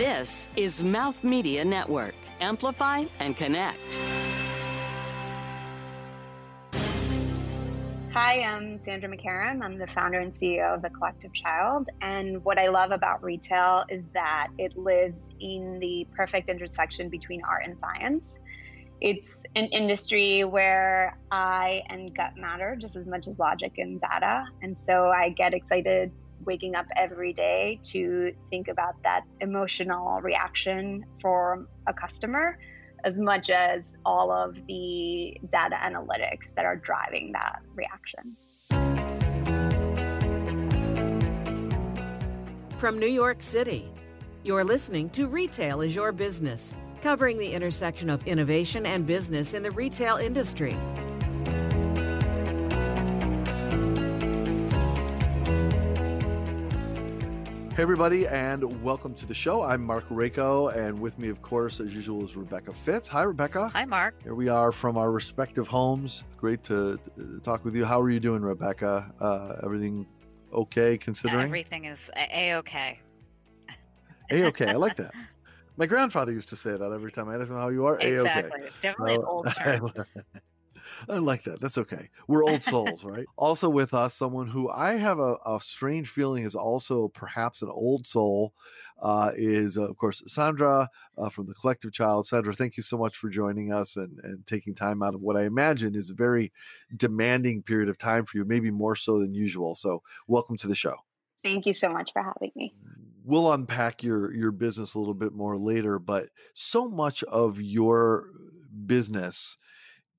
This is Mouth Media Network. Amplify and connect. Hi, I'm Sandra McCarron. I'm the founder and CEO of The Collective Child. And what eye love about retail is that it lives in the perfect intersection between art and science. It's an industry where I and gut matter just as much as logic and data. And so I get excited waking up every day to think about that emotional reaction for a customer as much as all of the data analytics that are driving that reaction. From New York City, you're listening to Retail is Your Business, covering the intersection of innovation and business in the retail industry. Hey, everybody, and welcome to the show. I'm Mark Rako, and with me, of course, as usual, is Rebecca Fitz. Hi, Rebecca. Hi, Mark. Here we are from our respective homes. Great to, talk with you. How are you doing, Rebecca? Uh, everything okay, considering? Everything is a okay. A okay. I like that. My grandfather used to say that every time I asked him how you are. A okay. Exactly. It's definitely an old term. I like that. That's okay. We're old souls, right? also with us, someone who I have a, a, strange feeling is also perhaps an old soul, uh, is uh, of course Sandra uh, from the Collective Child. Sandra, thank you so much for joining us and, and taking time out of what I imagine is a very demanding period of time for you, maybe more so than usual. So, welcome to the show. Thank you so much for having me. We'll unpack your your business a little bit more later, but so much of your business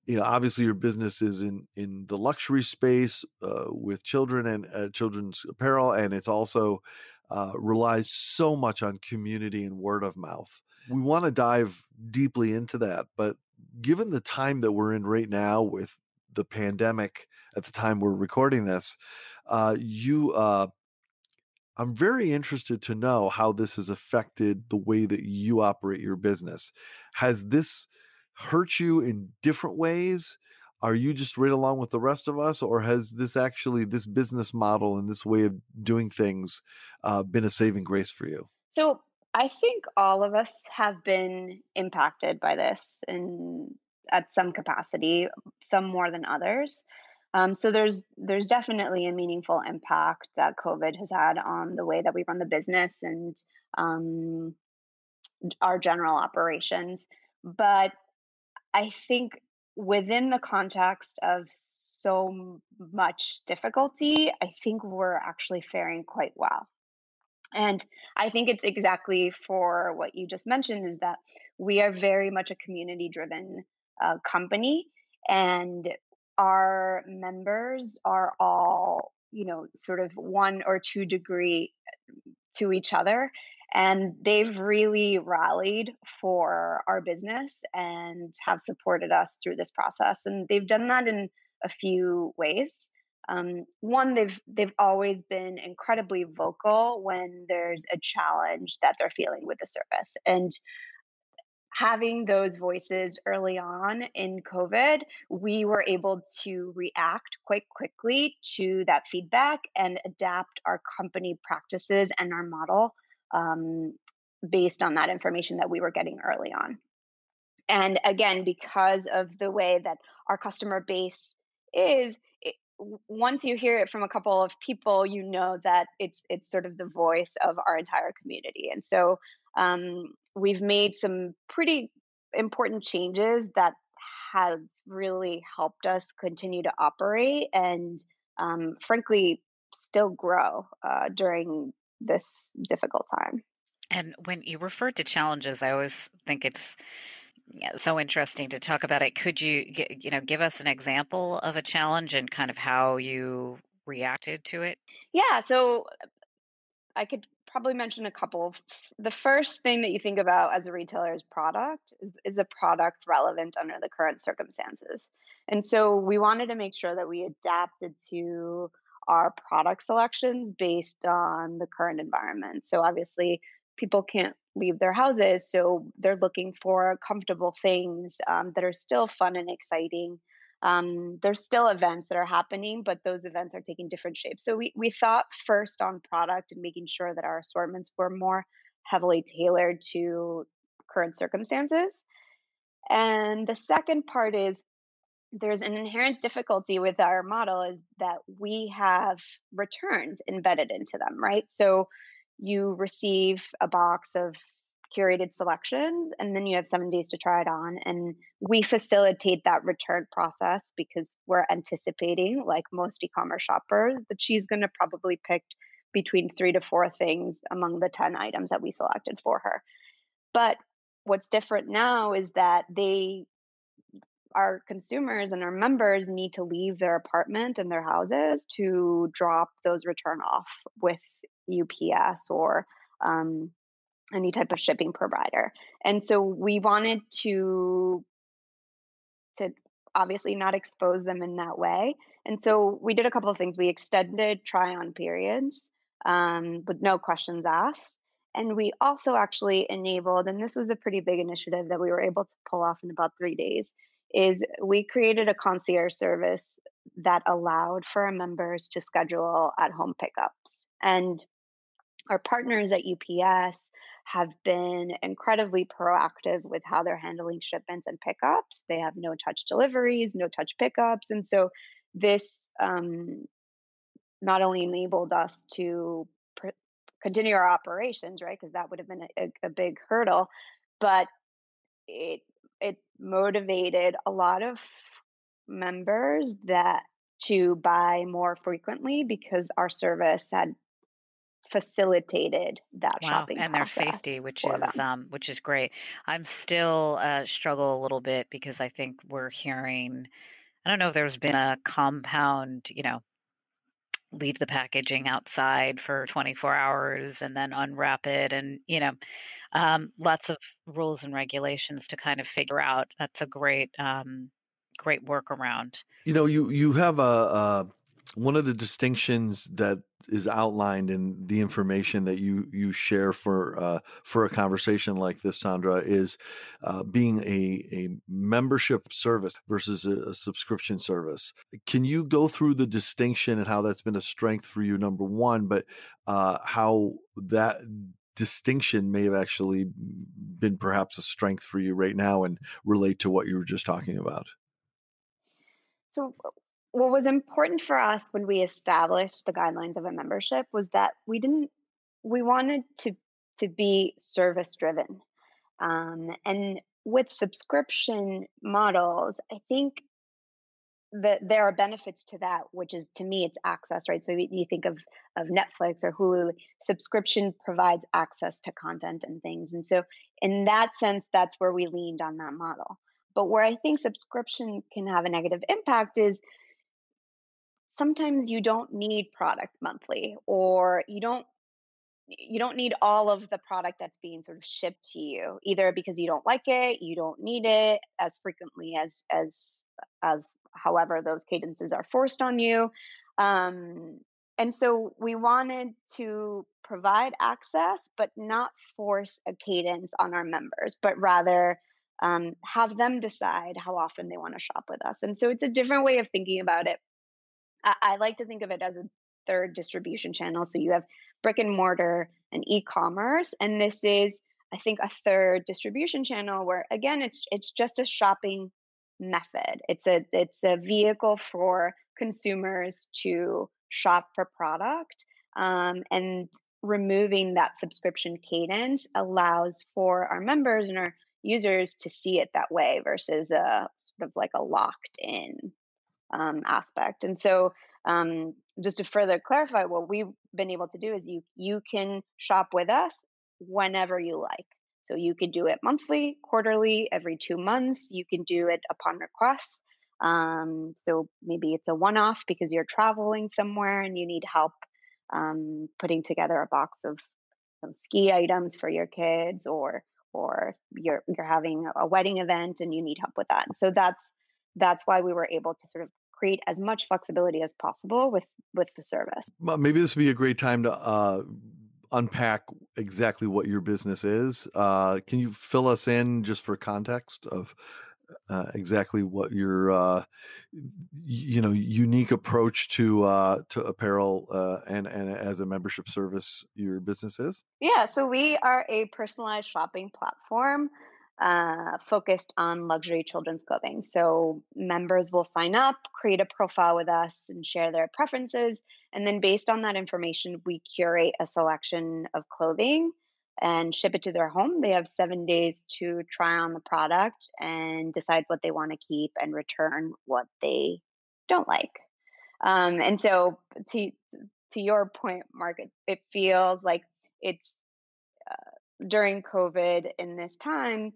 you know obviously your business is in in the luxury space uh, with children and uh, children's apparel and it's also uh, relies so much on community and word of mouth. We want to dive deeply into that but given the time that we're in right now with the pandemic at the time we're recording this uh, you uh, i'm very interested to know how this has affected the way that you operate your business. Has this hurt you in different ways? Are you just right along with the rest of us, or has this actually this business model and this way of doing things uh, been a saving grace for you? So I think all of us have been impacted by this in at some capacity, some more than others. Um, so there's there's definitely a meaningful impact that COVID has had on the way that we run the business and um, our general operations. But I think within the context of so much difficulty, I think we're actually faring quite well. And I think it's exactly for what you just mentioned is that we are very much a community driven uh, company and our members are all, you know, sort of one or two degree to each other and they've really rallied for our business and have supported us through this process. And they've done that in a few ways. Um, one, they've they've always been incredibly vocal when there's a challenge that they're feeling with the service, and having those voices early on in COVID, we were able to react quite quickly to that feedback and adapt our company practices and our model um, based on that information that we were getting early on. And again, because of the way that our customer base is, it, once you hear it from a couple of people, you know that it's it's sort of the voice of our entire community. And so um, we've made some pretty important changes that have really helped us continue to operate and, um, frankly, still grow uh, during this difficult time. And when you refer to challenges, I always think it's yeah, so interesting to talk about it. Could you, you know, give us an example of a challenge and kind of how you reacted to it? Yeah, so uh, I could probably mention a couple. The first thing that you think about as a retailer is product. Is, is a product relevant under the current circumstances? And so we wanted to make sure that we adapted to our product selections based on the current environment. So obviously, people can't leave their houses, so they're looking for comfortable things um, that are still fun and exciting. Um, there's still events that are happening, but those events are taking different shapes. So we we thought first on product and making sure that our assortments were more heavily tailored to current circumstances. And the second part is there's an inherent difficulty with our model is that we have returns embedded into them, right? So you receive a box of curated selections and then you have seven days to try it on and we facilitate that return process because we're anticipating like most e-commerce shoppers that she's going to probably pick between three to four things among the 10 items that we selected for her but what's different now is that they our consumers and our members need to leave their apartment and their houses to drop those return off with UPS or um, any type of shipping provider. And so we wanted to to obviously not expose them in that way. And so we did a couple of things. We extended try on periods um, with no questions asked. And we also actually enabled, and this was a pretty big initiative that we were able to pull off in about three days, is we created a concierge service that allowed for our members to schedule at home pickups. And our partners at UPS have been incredibly proactive with how they're handling shipments and pickups. They have no touch deliveries, no touch pickups. And so this um, not only enabled us to pr- continue our operations, right? Because that would have been a, a big hurdle, but it it motivated a lot of members that to buy more frequently because our service had facilitated that wow. shopping and their safety, which is um, which is great. I'm still uh, struggle a little bit because I think we're hearing. I don't know if there's been a compound, you know, leave the packaging outside for 24 hours and then unwrap it and you know um, lots of rules and regulations to kind of figure out. That's a great um, great workaround. You know you you have a, a one of the distinctions that is outlined in the information that you you share for uh, for a conversation like this, Sandra, is uh, being a a membership service versus a, a, subscription service. Can you go through the distinction and how that's been a strength for you? Number one, but uh, how that distinction may have actually been perhaps a strength for you right now and relate to what you were just talking about. So what was important for us when we established the guidelines of a membership was that we didn't we wanted to to be service driven. Um, and with subscription models i think that there are benefits to that which is to me it's access right? So you think of of netflix or hulu subscription provides access to content and things. And so in that sense that's where we leaned on that model. But where i think subscription can have a negative impact is sometimes you don't need product monthly or you don't you don't need all of the product that's being sort of shipped to you either because you don't like it you don't need it as frequently as as as however those cadences are forced on you um, and so we wanted to provide access but not force a cadence on our members but rather um, have them decide how often they want to shop with us and so it's a different way of thinking about it I, like to think of it as a third distribution channel. So you have brick and mortar and e-commerce, and this is, I think, a third distribution channel where again, it's it's just a shopping method. It's a it's a vehicle for consumers to shop for product, um, and removing that subscription cadence allows for our members and our users to see it that way versus a sort of like a locked in um, aspect. And so, um, just to further clarify, what we've been able to do is you you can shop with us whenever you like. So you can do it monthly, quarterly, every two months. You can do it upon request. Um, so maybe it's a one-off because you're traveling somewhere and you need help um, putting together a box of, of ski items for your kids, or or you're you're having a wedding event and you need help with that. So that's that's why we were able to sort of create as much flexibility as possible with with the service. Maybe this would be a great time to uh, unpack exactly what your business is. Uh, can you fill us in just for context of uh, exactly what your uh, you know unique approach to uh, to apparel uh, and and as a membership service your business is? Yeah, so we are a personalized shopping platform uh, focused on luxury children's clothing. So members will sign up, create a profile with us, and share their preferences. And then, based on that information, we curate a selection of clothing and ship it to their home. They have seven days to try on the product and decide what they want to keep and return what they don't like. Um, and so, to to your point, Mark, it, it feels like it's uh, during COVID in this time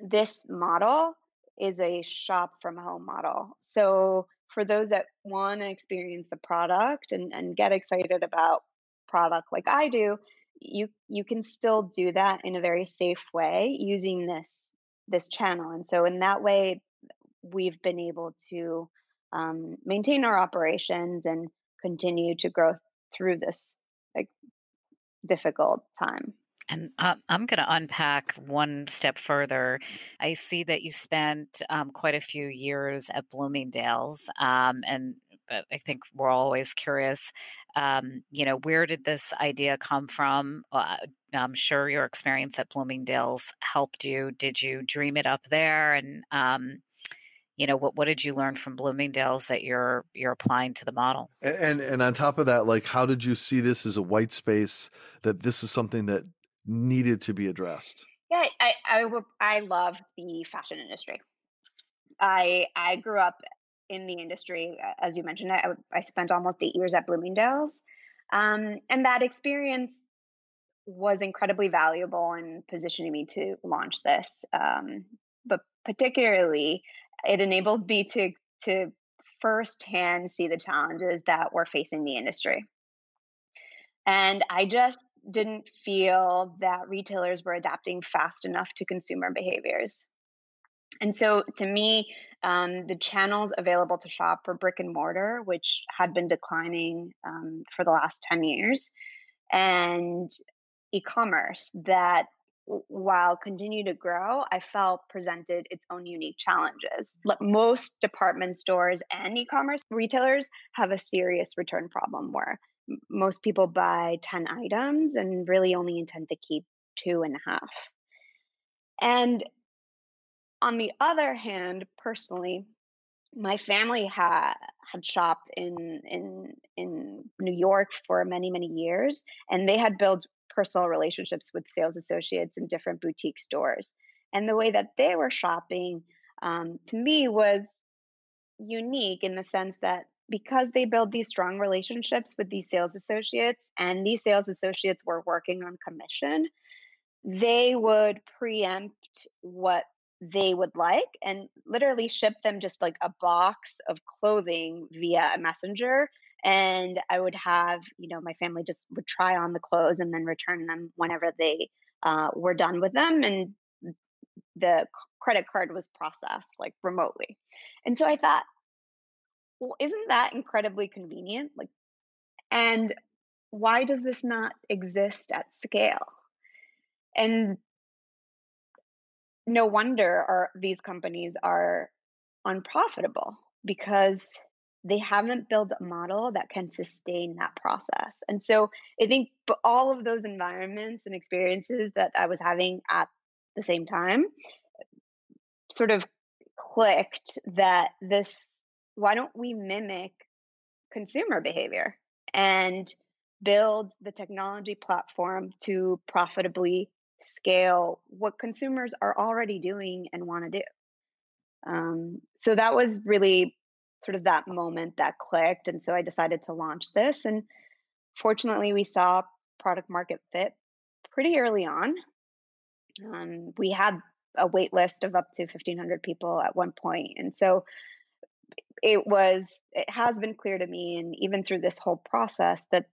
this model is a shop from home model. So for those that want to experience the product and, and get excited about product like I do, you you can still do that in a very safe way using this this channel. And so in that way, we've been able to um, maintain our operations and continue to grow through this like difficult time. And uh, I'm going to unpack one step further. I see that you spent um, quite a few years at Bloomingdale's, um, and I think we're always curious. Um, you know, where did this idea come from? Uh, I'm sure your experience at Bloomingdale's helped you. Did you dream it up there? And um, you know, what what did you learn from Bloomingdale's that you're you're applying to the model? And and on top of that, like, how did you see this as a white space? That this is something that needed to be addressed? Yeah, I I, I love the fashion industry. I I grew up in the industry, as you mentioned. I, I spent almost eight years at Bloomingdale's, um, and that experience was incredibly valuable in positioning me to launch this. Um, but particularly, it enabled me to to firsthand see the challenges that were facing the industry. And I just didn't feel that retailers were adapting fast enough to consumer behaviors. And so, to me, um, the channels available to shop for brick and mortar, which had been declining um, for the last 10 years, and e commerce that while continue to grow, I felt presented its own unique challenges. Most department stores and e commerce retailers have a serious return problem where most people buy 10 items and really only intend to keep two and a half. And on the other hand, personally, my family had had shopped in in in New York for many many years, and they had built personal relationships with sales associates in different boutique stores. And the way that they were shopping, um, to me, was unique in the sense that because they build these strong relationships with these sales associates and these sales associates were working on commission, they would preempt what they would like and literally ship them just like a box of clothing via a messenger and i would have you know my family just would try on the clothes and then return them whenever they uh, were done with them and the credit card was processed like remotely. And so i thought well, isn't that incredibly convenient? Like, and why does this not exist at scale? And no wonder are these companies are unprofitable because they haven't built a model that can sustain that process. And so I think all of those environments and experiences that I was having at the same time sort of clicked that this why don't we mimic consumer behavior and build the technology platform to profitably scale what consumers are already doing and want to do. Um, so that was really sort of that moment that clicked. And so I decided to launch this. And fortunately, we saw product market fit pretty early on. Um, we had a wait list of up to 1,500 people at one point. And so it was it has been clear to me and even through this whole process that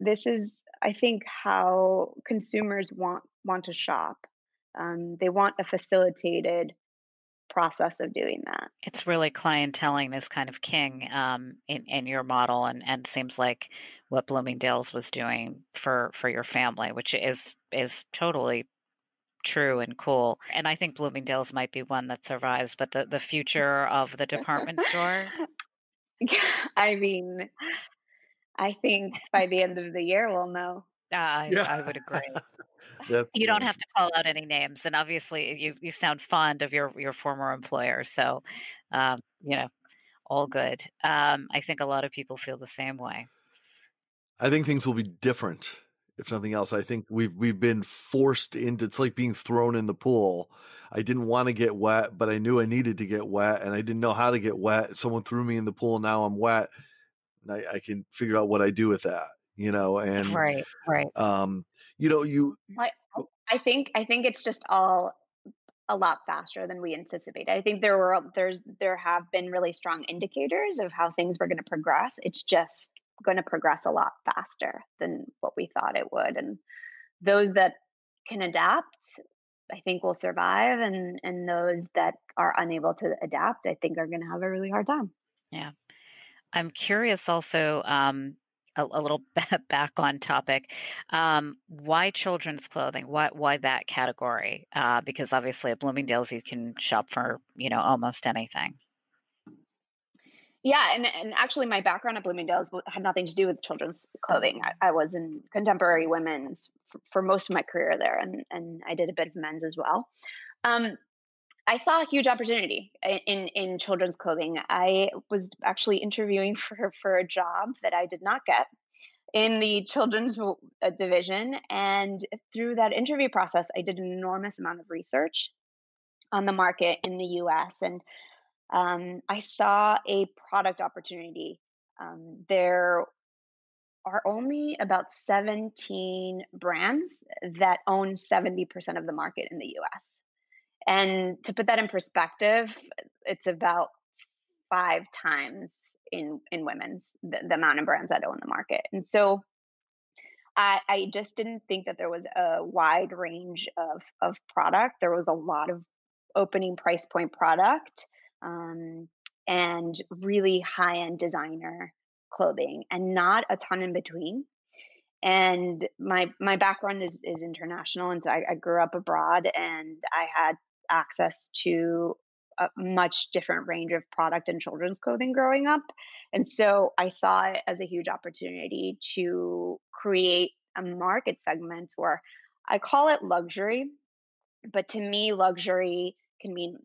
this is i think how consumers want want to shop. Um, they want a facilitated process of doing that. It's really clienteling is kind of king um, in, in your model and, and seems like what bloomingdale's was doing for for your family which is is totally true and cool. And I think Bloomingdale's might be one that survives, but the, the future of the department store. I mean, I think by the end of the year we'll know. Uh, I, yeah. I would agree. you don't have to call out any names, and obviously you you sound fond of your your former employer, so um, you know, all good. Um, I think a lot of people feel the same way. I think things will be different if nothing else. I think we've we've been forced into it's like being thrown in the pool. I didn't want to get wet, but I knew I needed to get wet and I didn't know how to get wet. Someone threw me in the pool, now I'm wet. I, I, can figure out what I do with that, you know, and right, right. Um, you know, you I, I think I think it's just all a lot faster than we anticipated. I think there were there's there have been really strong indicators of how things were going to progress. It's just going to progress a lot faster than what we thought it would. And those that can adapt, I think will survive and and those that are unable to adapt, I think are going to have a really hard time. Yeah. I'm curious also um, a, a, little back on topic. Um, why children's clothing? Why why that category? Uh, because obviously at Bloomingdale's you can shop for you know almost anything. Yeah, and and actually, my background at Bloomingdale's had nothing to do with children's clothing. I, I was in contemporary women's for, for, most of my career there, and and I did a bit of men's as well. Um, I saw a huge opportunity in in children's clothing. I was actually interviewing for for a job that I did not get in the children's uh, division, and through that interview process, I did an enormous amount of research on the market in the U.S. and um, I saw a product opportunity. Um, there are only about 17 brands that own 70% of the market in the US. And to put that in perspective, it's about five times in in women's the, the amount of brands that own the market. And so I, I just didn't think that there was a wide range of of product. There was a lot of opening price point product um, and really high end designer clothing and not a ton in between. And my my background is is international and so I, I, grew up abroad and i had access to a much different range of product and children's clothing growing up. And so i saw it as a huge opportunity to create a market segment where i call it luxury but to me luxury can mean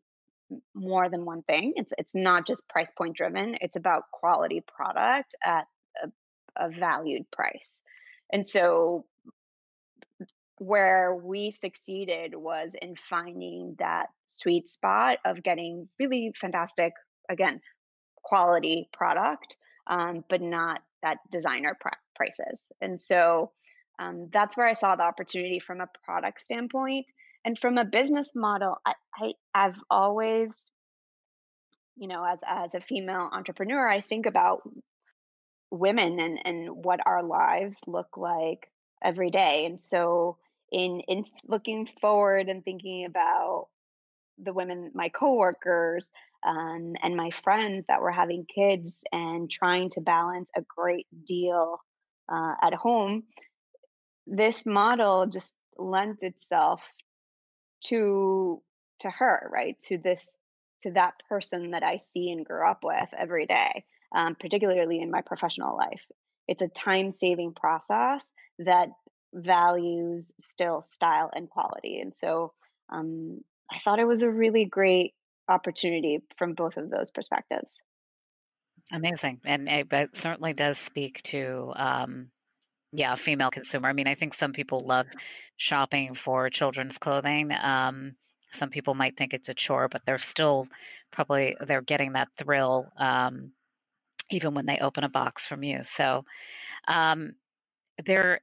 more than one thing. It's it's not just price point driven. It's about quality product at a, a valued price. And so where we succeeded was in finding that sweet spot of getting really fantastic again quality product um, but not that designer pr- prices and so um, that's where i saw the opportunity from a product standpoint and from a business model I, I i've always you know as as a female entrepreneur i think about women and and what our lives look like every day. And so in in looking forward and thinking about the women my coworkers um, and my friends that were having kids and trying to balance a great deal uh, at home this model just lent itself to to her right to this to that person that i see and grew up with every day um, particularly in my professional life. It's a time saving process that values still style and quality and so um, i thought it was a really great opportunity from both of those perspectives. Amazing and it certainly does speak to um, yeah, female consumer. I mean, I think some people love shopping for children's clothing. Um, some people might think it's a chore, but they're still probably they're getting that thrill um, even when they open a box from you. So um, there,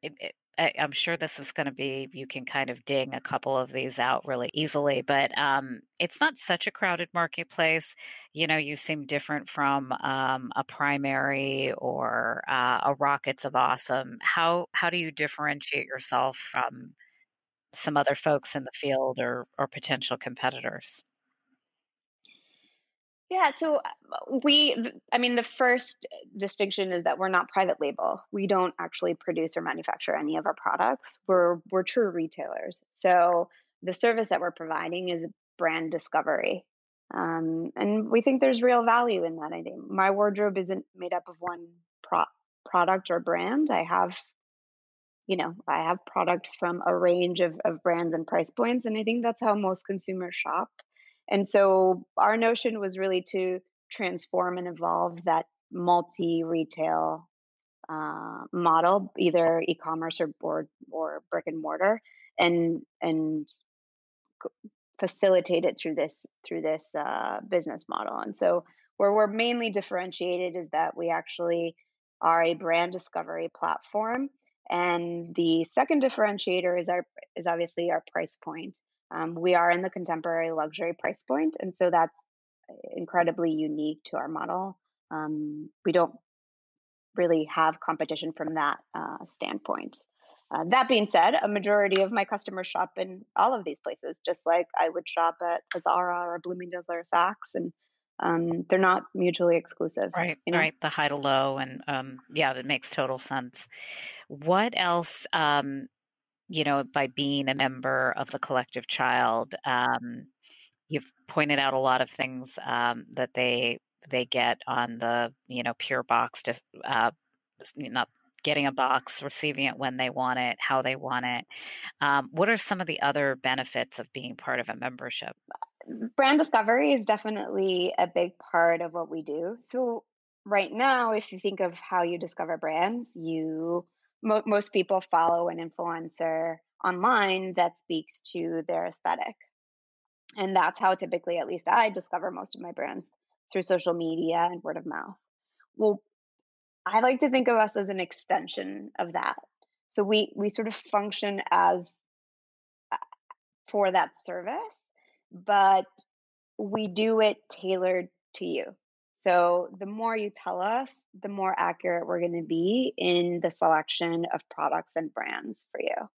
I, am sure this is going to be, you can kind of ding a couple of these out really easily, but um, it's not such a crowded marketplace. You know, you seem different from um, a primary or uh, a Rockets of Awesome. How, how do you differentiate yourself from some other folks in the field or, or potential competitors? Yeah, so uh, we, I mean, the first distinction is that we're not private label. We don't actually produce or manufacture any of our products. We're we're true retailers. So the service that we're providing is brand discovery. Um, and we think there's real value in that. I think my wardrobe isn't made up of one pro- product or brand. I have, you know, I have product from a range of, of brands and price points. And I think that's how most consumers shop. And so our notion was really to transform and evolve that multi retail uh, model, either e-commerce or, or or brick and mortar, and and facilitate it through this through this uh, business model. And so where we're mainly differentiated is that we actually are a brand discovery platform. And the second differentiator is our is obviously our price point. Um, we are in the contemporary luxury price point, and so that's incredibly unique to our model. Um, we don't really have competition from that uh, standpoint. Uh, that being said, a majority of my customers shop in all of these places, just like I would shop at a Zara or Bloomingdale's or Saks, and um, they're not mutually exclusive. Right, you know? right. The high to low, and um, yeah, it makes total sense. What else? Um, you know, by being a member of the collective child, um, you've pointed out a lot of things um, that they they get on the you know pure box just uh, not getting a box receiving it when they want it how they want it. Um, what are some of the other benefits of being part of a membership? Brand discovery is definitely a big part of what we do. So right now if you think of how you discover brands you mo- most people follow an influencer online that speaks to their aesthetic and that's how typically at least i discover most of my brands through social media and word of mouth. Well, I like to think of us as an extension of that. So we we sort of function as uh, for that service, but we do it tailored to you. So the more you tell us, the more accurate we're going to be in the selection of products and brands for you.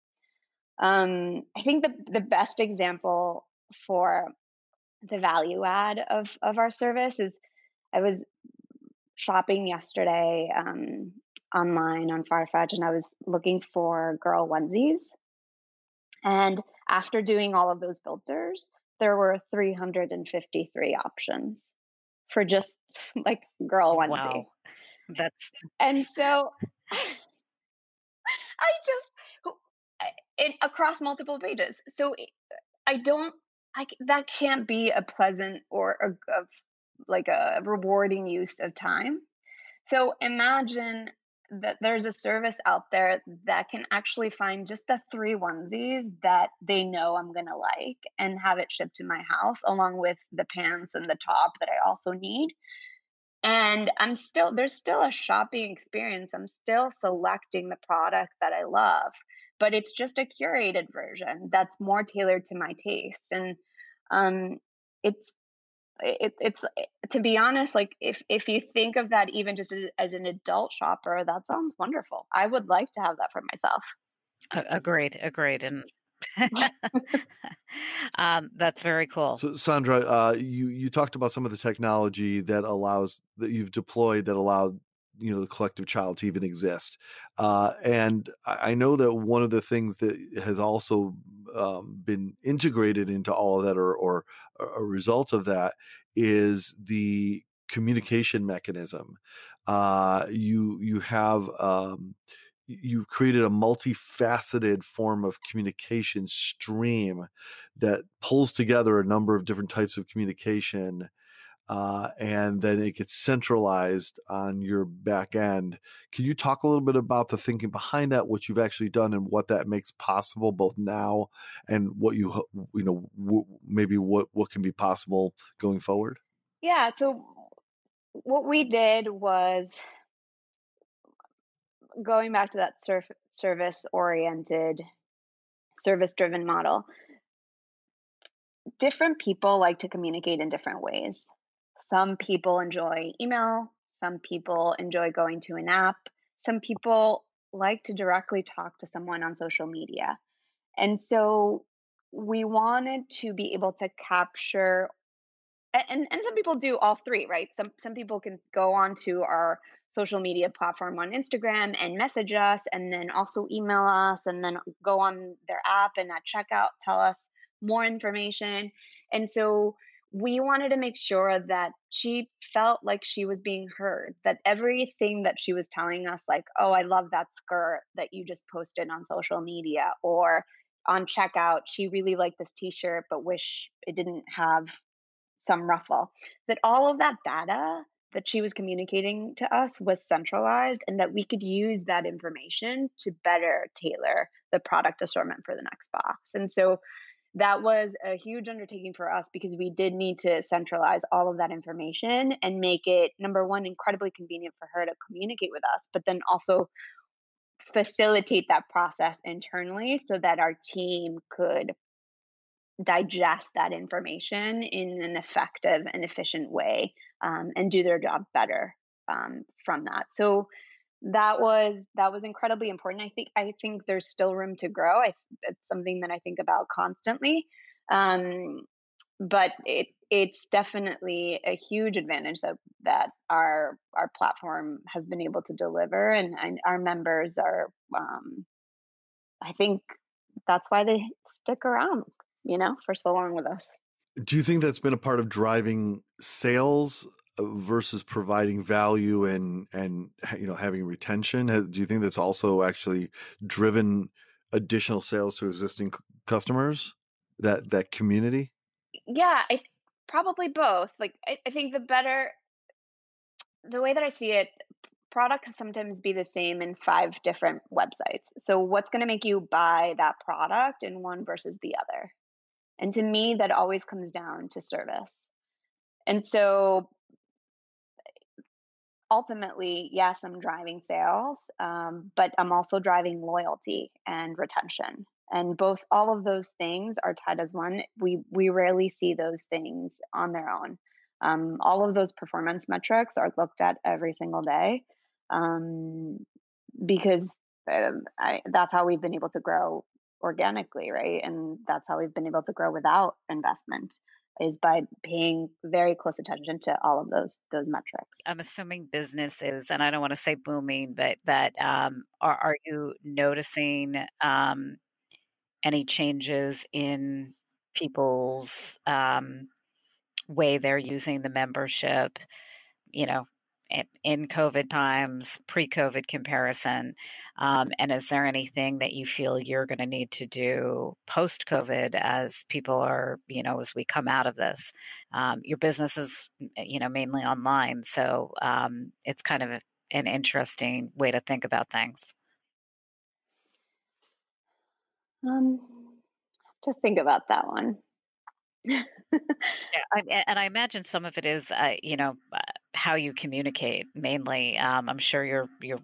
Um, I think the the best example for the value add of of our service is I was shopping yesterday um, online on Farfetch and I was looking for girl onesies. And after doing all of those filters, there were 353 options for just like girl onesie. Wow. That's and so I just it across multiple pages. So I don't I, that can't be a pleasant or a, a, like a rewarding use of time. So imagine that there's a service out there that can actually find just the three onesies that they know I'm going to like and have it shipped to my house along with the pants and the top that I also need. And I'm still, there's still a shopping experience. I'm still selecting the product that I love but it's just a curated version that's more tailored to my taste and um it's it, it's eh, to be honest like if if you think of that even just as, as an adult shopper that sounds wonderful i would like to have that for myself agreed agreed and um, that's very cool. So, Sandra, uh, you you talked about some of the technology that allows that you've deployed that allowed you know the collective child to even exist. Uh, and i know that one of the things that has also um, been integrated into all of that or, or a result of that is the communication mechanism. Uh, you you have um, you've created a multifaceted form of communication stream that pulls together a number of different types of communication uh, and then it gets centralized on your back end. Can you talk a little bit about the thinking behind that, what you've actually done, and what that makes possible both now and what you you know w- maybe what what can be possible going forward? Yeah. So what we did was going back to that surf- service oriented, service driven model. Different people like to communicate in different ways. Some people enjoy email, some people enjoy going to an app, some people like to directly talk to someone on social media. And so we wanted to be able to capture and, and some people do all three, right? Some some people can go onto our social media platform on Instagram and message us and then also email us and then go on their app and at checkout tell us more information. And so we wanted to make sure that she felt like she was being heard, that everything that she was telling us, like, oh, I love that skirt that you just posted on social media, or on checkout, she really liked this t shirt, but wish it didn't have some ruffle, that all of that data that she was communicating to us was centralized and that we could use that information to better tailor the product assortment for the next box. And so that was a huge undertaking for us because we did need to centralize all of that information and make it number one incredibly convenient for her to communicate with us but then also facilitate that process internally so that our team could digest that information in an effective and efficient way um, and do their job better um, from that. So that was that was incredibly important i think i think there's still room to grow I, it's something that i think about constantly um, but it it's definitely a huge advantage that that our our platform has been able to deliver and, and our members are um, i think that's why they stick around you know for so long with us. Do you think that's been a part of driving sales versus providing value and and you know having retention? Do you think that's also actually driven additional sales to existing customers? That that community? Yeah I, probably both like I, I think the better the way that i see it product can sometimes be the same in five different websites. So what's going to make you buy that product in one versus the other? And to me that always comes down to service. And so ultimately, yes, I'm driving sales, um, but I'm also driving loyalty and retention. And both all of those things are tied as one. We we rarely see those things on their own. Um, all of those performance metrics are looked at every single day um, because uh, I, that's how we've been able to grow organically, right? And that's how we've been able to grow without investment is by paying very close attention to all of those those metrics. I'm assuming businesses, and I don't want to say booming, but that um, are are you noticing um, any changes in people's um, way they're using the membership? You know, in COVID times, pre COVID comparison? Um, and is there anything that you feel you're going to need to do post COVID as people are, you know, as we come out of this? Um, your business is, you know, mainly online. So um, it's kind of an interesting way to think about things. Um, to think about that one yeah, I, and I imagine some of it is, uh, you know, uh, how you communicate mainly. Um, I'm sure you're you're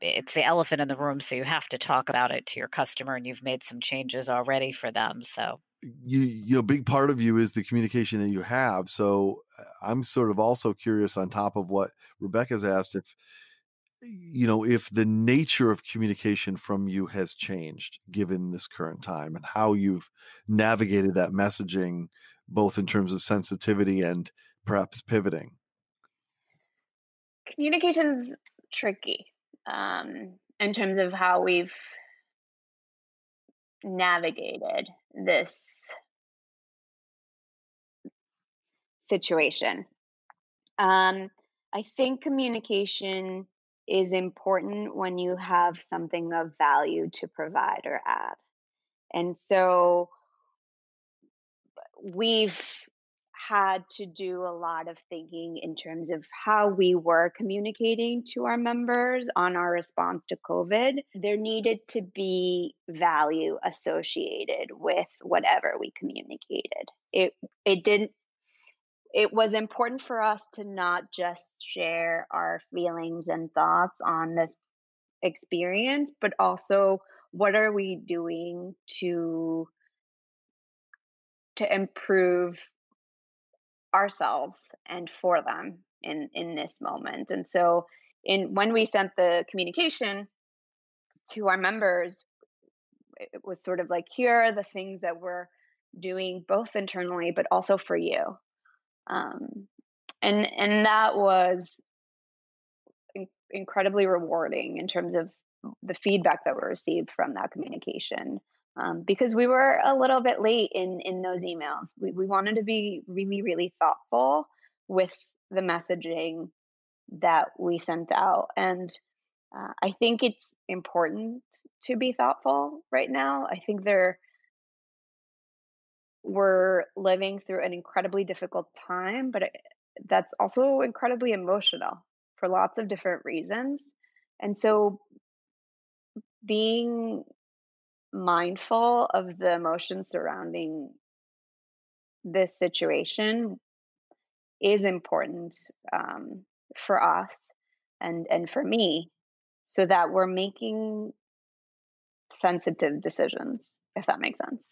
it's the elephant in the room, so you have to talk about it to your customer, and you've made some changes already for them. So you you know, big part of you is the communication that you have. So uh, I'm sort of also curious on top of what Rebecca's asked if you know if the nature of communication from you has changed given this current time and how you've navigated that messaging both in terms of sensitivity and perhaps pivoting? Communication's tricky um, in terms of how we've navigated this situation. Um, i think communication is important when you have something of value to provide or add. And so we've had to do a lot of thinking in terms of how we were communicating to our members on our response to COVID. There needed to be value associated with whatever we communicated. It it didn't it was important for us to not just share our feelings and thoughts on this experience, but also what are we doing to to improve ourselves and for them in in this moment. And so in when we sent the communication to our members, it was sort of like here are the things that we're doing both internally but also for you um, and and that was in- incredibly rewarding in terms of the feedback that we received from that communication um, because we were a little bit late in in those emails. We we wanted to be really really thoughtful with the messaging that we sent out, and uh, I think it's important to be thoughtful right now. I think there we're living through an incredibly difficult time, but it, that's also incredibly emotional for lots of different reasons. And so being mindful of the emotions surrounding this situation is important um, for us and and for me so that we're making sensitive decisions if that makes sense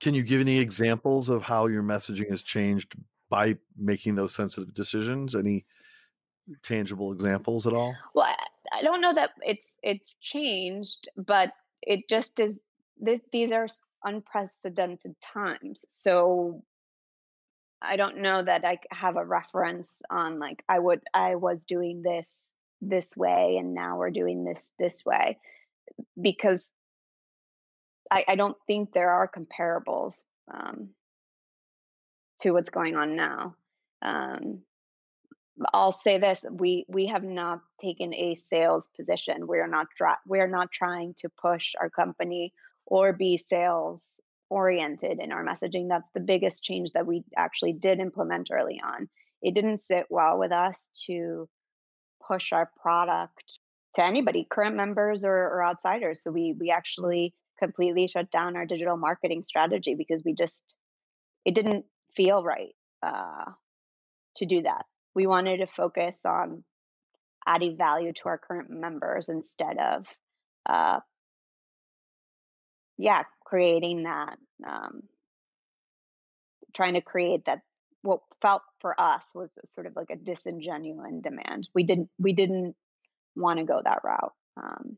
can you give any examples of how your messaging has changed by making those sensitive decisions? Any tangible examples at all? Well I, don't know that it's it's changed but it just is th- these are unprecedented times. So i don't know that i have a reference on like i would i was doing this this way and now we're doing this this way because i, I don't think there are comparables um, to what's going on now um, I'll say this: we we have not taken a sales position. We're not try, we're not trying to push our company or be sales oriented in our messaging. That's the biggest change that we actually did implement early on. It didn't sit well with us to push our product to anybody, current members or, or outsiders. So we we actually completely shut down our digital marketing strategy because we just it didn't feel right uh, to do that. We wanted to focus on adding value to our current members instead of uh, yeah creating that um, trying to create that what felt for us was sort of like a disingenuous demand. We didn't we didn't want to go that route um,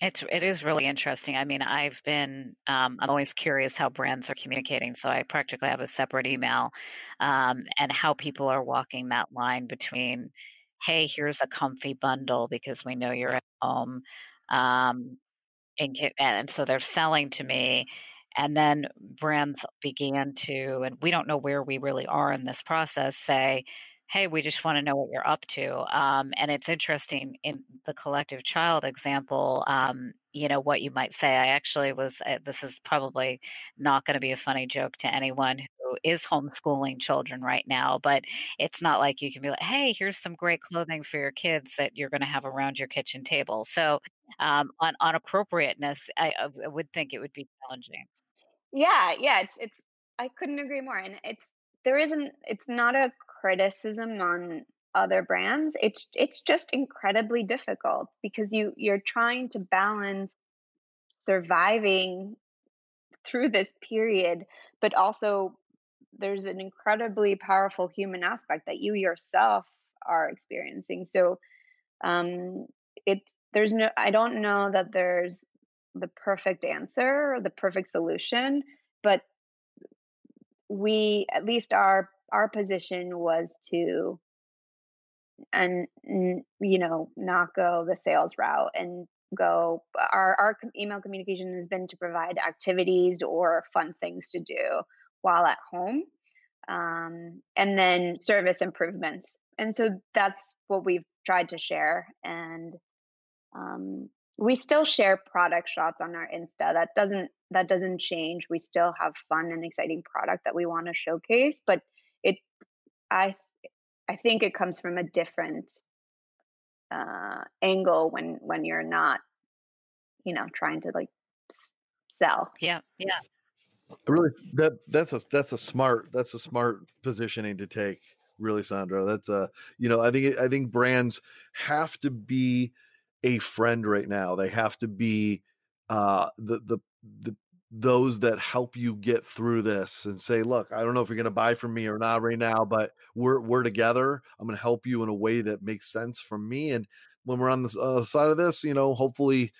it's it is really interesting. I mean, I've been um, I'm always curious how brands are communicating, so I practically have a separate email, um, and how people are walking that line between, hey, here's a comfy bundle because we know you're at home, um, and, and so they're selling to me, and then brands began to, and we don't know where we really are in this process, say hey, we just want to know what you're up to. Um, and it's interesting in the collective child example, um, you know, what you might say. I actually was, uh, this is probably not going to be a funny joke to anyone who is homeschooling children right now, but it's not like you can be like, hey, here's some great clothing for your kids that you're going to have around your kitchen table. So um, on, on appropriateness, I, I would think it would be challenging. Yeah, yeah, it's it's I couldn't agree more. And it's there isn't it's not a criticism on other brands it's it's just incredibly difficult because you you're trying to balance surviving through this period but also there's an incredibly powerful human aspect that you yourself are experiencing. So um it there's no i don't know that there's the perfect answer or the perfect solution but we at least our our position was to and you know not go the sales route and go our our email communication has been to provide activities or fun things to do while at home um, and then service improvements and so that's what we've tried to share and um, we still share product shots on our insta that doesn't that doesn't change we still have fun and exciting product that we want to showcase but i i think it comes from a different uh angle when when you're not you know trying to like sell. Yeah yeah. Really that that's a that's a smart that's a smart positioning to take really sandra. That's a you know i think i think brands have to be a friend right now. They have to be uh, the the the those that help you get through this and say, look, I don't know if you're going to buy from me or not right now, but we're we're together. I'm going to help you in a way that makes sense for me. And when we're on the uh, side of this, you know, hopefully,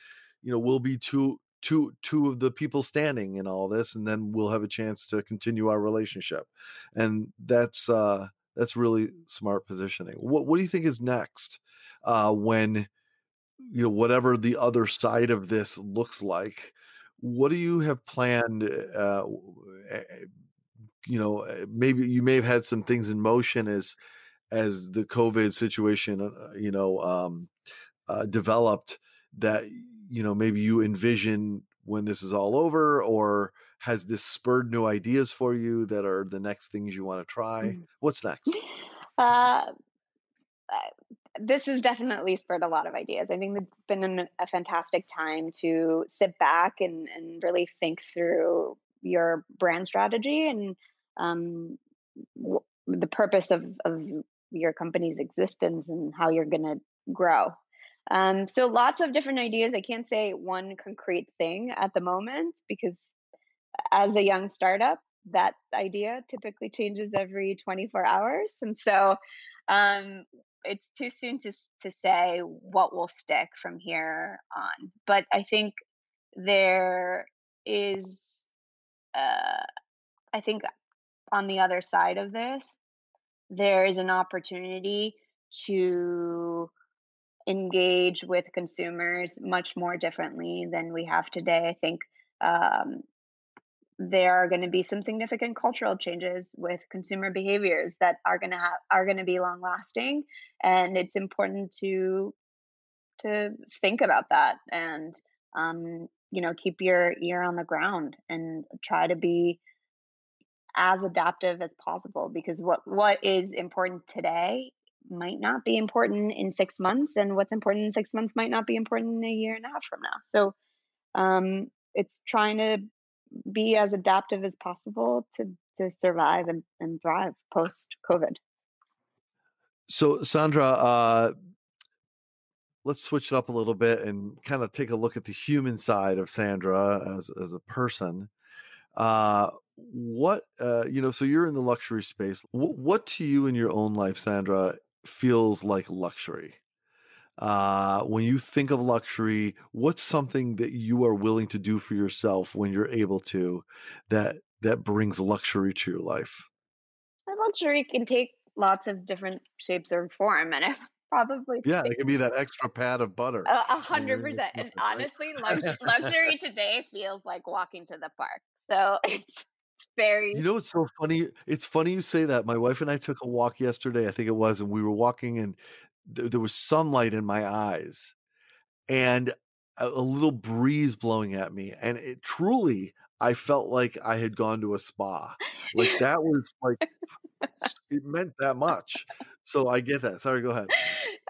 you know, we'll be two two two of the people standing in all this, and then we'll have a chance to continue our relationship. And that's uh that's really smart positioning. What what do you think is next uh when you know whatever the other side of this looks like what do you have planned uh, you know eh, maybe you may have had some things in motion as as the covid situation uh, you know um, uh, developed that you know maybe you envision when this is all over or has this spurred new ideas for you that are the next things you want to try mm. what's next uh, this has definitely spurred a lot of ideas. I think it's been an, a fantastic time to sit back and, and really think through your brand strategy and um, w- the purpose of, of your company's existence and how you're going to grow. Um, so lots of different ideas. I can't say one concrete thing at the moment because as a young startup, that idea typically changes every 24 hours. And so um, it's too soon to to say what will stick from here on. But I think there is, uh, I think, on the other side of this, there is an opportunity to engage with consumers much more differently than we have today. I think um, there are going to be some significant cultural changes with consumer behaviors that are going to have are going to be long lasting and it's important to to think about that and um, you know keep your ear on the ground and try to be as adaptive as possible because what what is important today might not be important in six months and what's important in six months might not be important in a year and a half from now. So um, it's trying to be as adaptive as possible to to survive and, and thrive post COVID. So Sandra, uh, let's switch it up a little bit and kind of take a look at the human side of Sandra as as a person. Uh, what uh, you know, so you're in the luxury space. W- what to you in your own life, Sandra, feels like luxury? Uh, when you think of luxury, what's something that you are willing to do for yourself when you're able to that that brings luxury to your life? Luxury can take lots of different shapes or form, and I probably yeah, it can be that extra pat of butter. A hundred percent. And honestly, lux- luxury today feels like walking to the park. So it's very. You know, it's so funny. It's funny you say that. My wife and I took a walk yesterday. I think it was, and we were walking, and th- there was sunlight in my eyes and a, a, little breeze blowing at me and it truly i felt like i had gone to a spa. Like that was like it meant that much. So i get that. Sorry go ahead.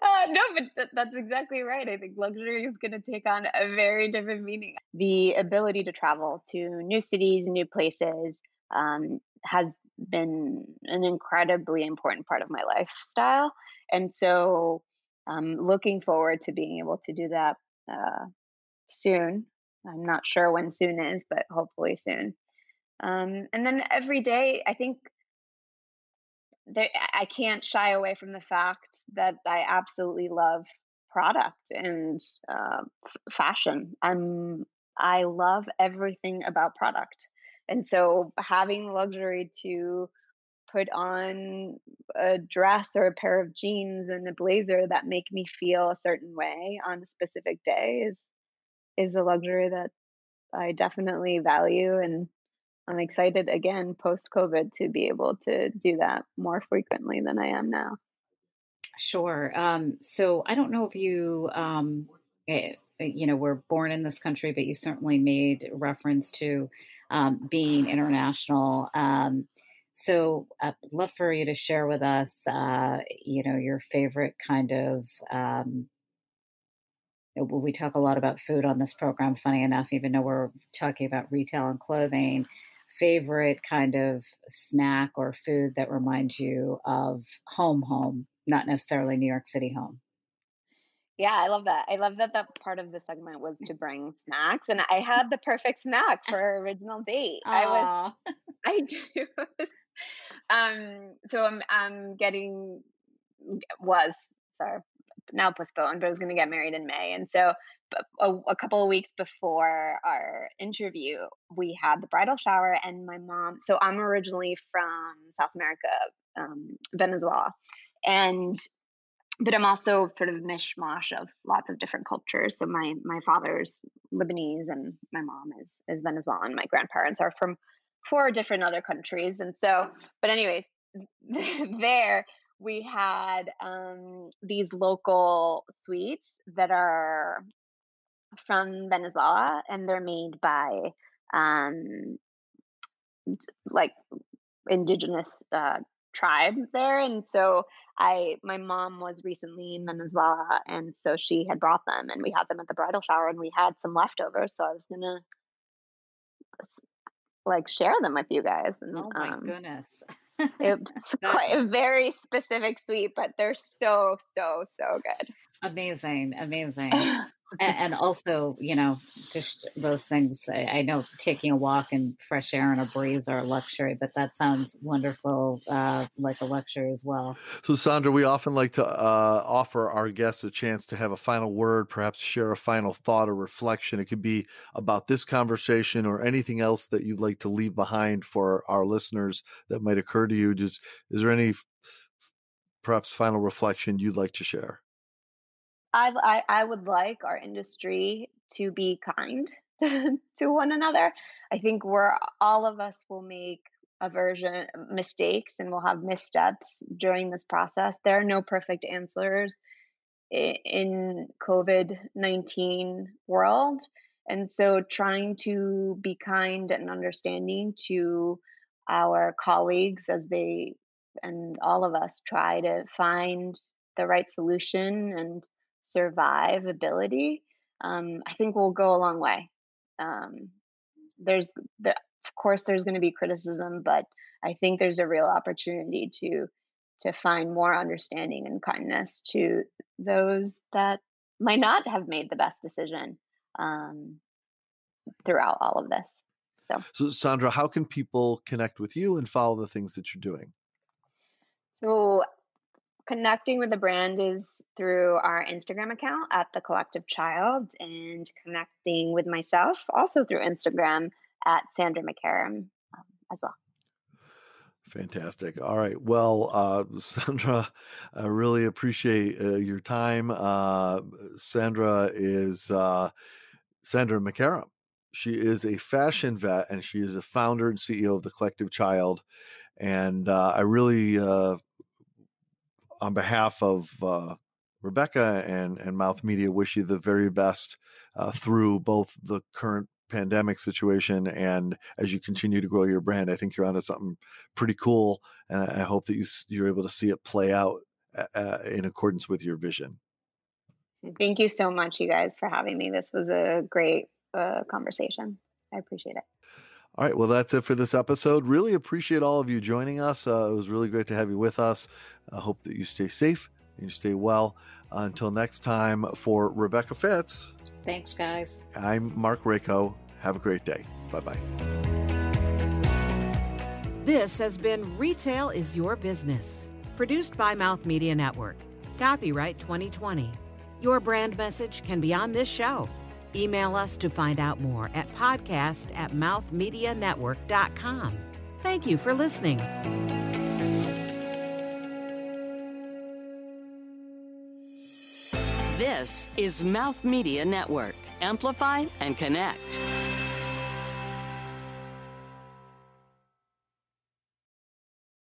Uh, no but th- that's exactly right. I think luxury is going to take on a very different meaning. The ability to travel to new cities new places um, has been an incredibly important part of my lifestyle and so I'm looking forward to being able to do that uh, soon. I'm not sure when soon is, but hopefully soon. Um, and then every day, I think there, I can't shy away from the fact that I absolutely love product and uh, fashion. I'm I love everything about product, and so having the luxury to put on a dress or a pair of jeans and a blazer that make me feel a certain way on a specific day is is a luxury that I definitely value and I'm excited again post COVID to be able to do that more frequently than I am now. Sure. Um, so I don't know if you, um, it, eh, you know, were born in this country, but you certainly made reference to um, being international. So I'd love for you to share with us, uh, you know, your favorite kind of. Um, we talk a lot about food on this program. Funny enough, even though we're talking about retail and clothing, favorite kind of snack or food that reminds you of home, home, not necessarily New York City home. Yeah, I love that. I love that that part of the segment was to bring snacks, and I had the perfect snack for our original date. Aww. I was, I do um, so I'm I'm getting was sorry now postponed, but I was going to get married in May, and so a, a, couple of weeks before our interview, we had the bridal shower, and my mom. So I'm originally from South America, um, Venezuela, and but I'm also sort of a mishmash of lots of different cultures. So my my father's Lebanese and my mom is is Venezuelan. My grandparents are from four different other countries, and so. But anyways, there we had um, these local sweets that are from Venezuela, and they're made by um, like indigenous uh, tribe there, and so I my mom was recently in Venezuela, and so she had brought them, and we had them at the bridal shower, and we had some leftovers, so I was gonna like share them with you guys. And, oh my um, goodness. it's quite a very specific sweet, but they're so, so, so good. Amazing, amazing. and, also, you know, just those things. I, I, know taking a walk and fresh air and a breeze are a luxury, but that sounds wonderful, uh, like a luxury as well. So, Sandra, we often like to uh, offer our guests a chance to have a final word, perhaps share a final thought or reflection. It could be about this conversation or anything else that you'd like to leave behind for our listeners that might occur to you. Just is there any perhaps final reflection you'd like to share? I, I, I would like our industry to be kind to one another. I think we're all of us will make aversion mistakes and we'll have missteps during this process. There are no perfect answers in COVID nineteen world, and so trying to be kind and understanding to our colleagues as they and all of us try to find the right solution and survivability, um, I think will go a long way. Um, there's, the, of course, there's going to be criticism, but I think there's a real opportunity to to find more understanding and kindness to those that might not have made the best decision um, throughout all of this. So, so, Sandra, how can people connect with you and follow the things that you're doing? So, connecting with the brand is through our Instagram account at the Collective Child and connecting with myself also through Instagram at Sandra McCarrum um, as well. Fantastic. All right. Well, uh, Sandra, I really appreciate uh, your time. Uh, Sandra is uh, Sandra McCarrum. She is a fashion vet and she is a founder and CEO of the Collective Child. And uh, I really, uh, on behalf of Rebecca and, and Mouth Media wish you the very best uh, through both the current pandemic situation and as you continue to grow your brand. I think you're onto something pretty cool, and I hope that you you're able to see it play out uh, in accordance with your vision. Thank you so much, you guys, for having me. This was a great uh, conversation. I appreciate it. All right, well, that's it for this episode. Really appreciate all of you joining us. Uh, it was really great to have you with us. I hope that you stay safe you stay well. Until next time, for Rebecca Fitz. Thanks, guys. I'm Mark Rako. Have a great day. Bye bye. This has been Retail is Your Business, produced by Mouth Media Network. Copyright 2020. Your brand message can be on this show. Email us to find out more at podcast at mouthmedianetwork.com. Thank you for listening. This is Mouth Media Network. Amplify and connect.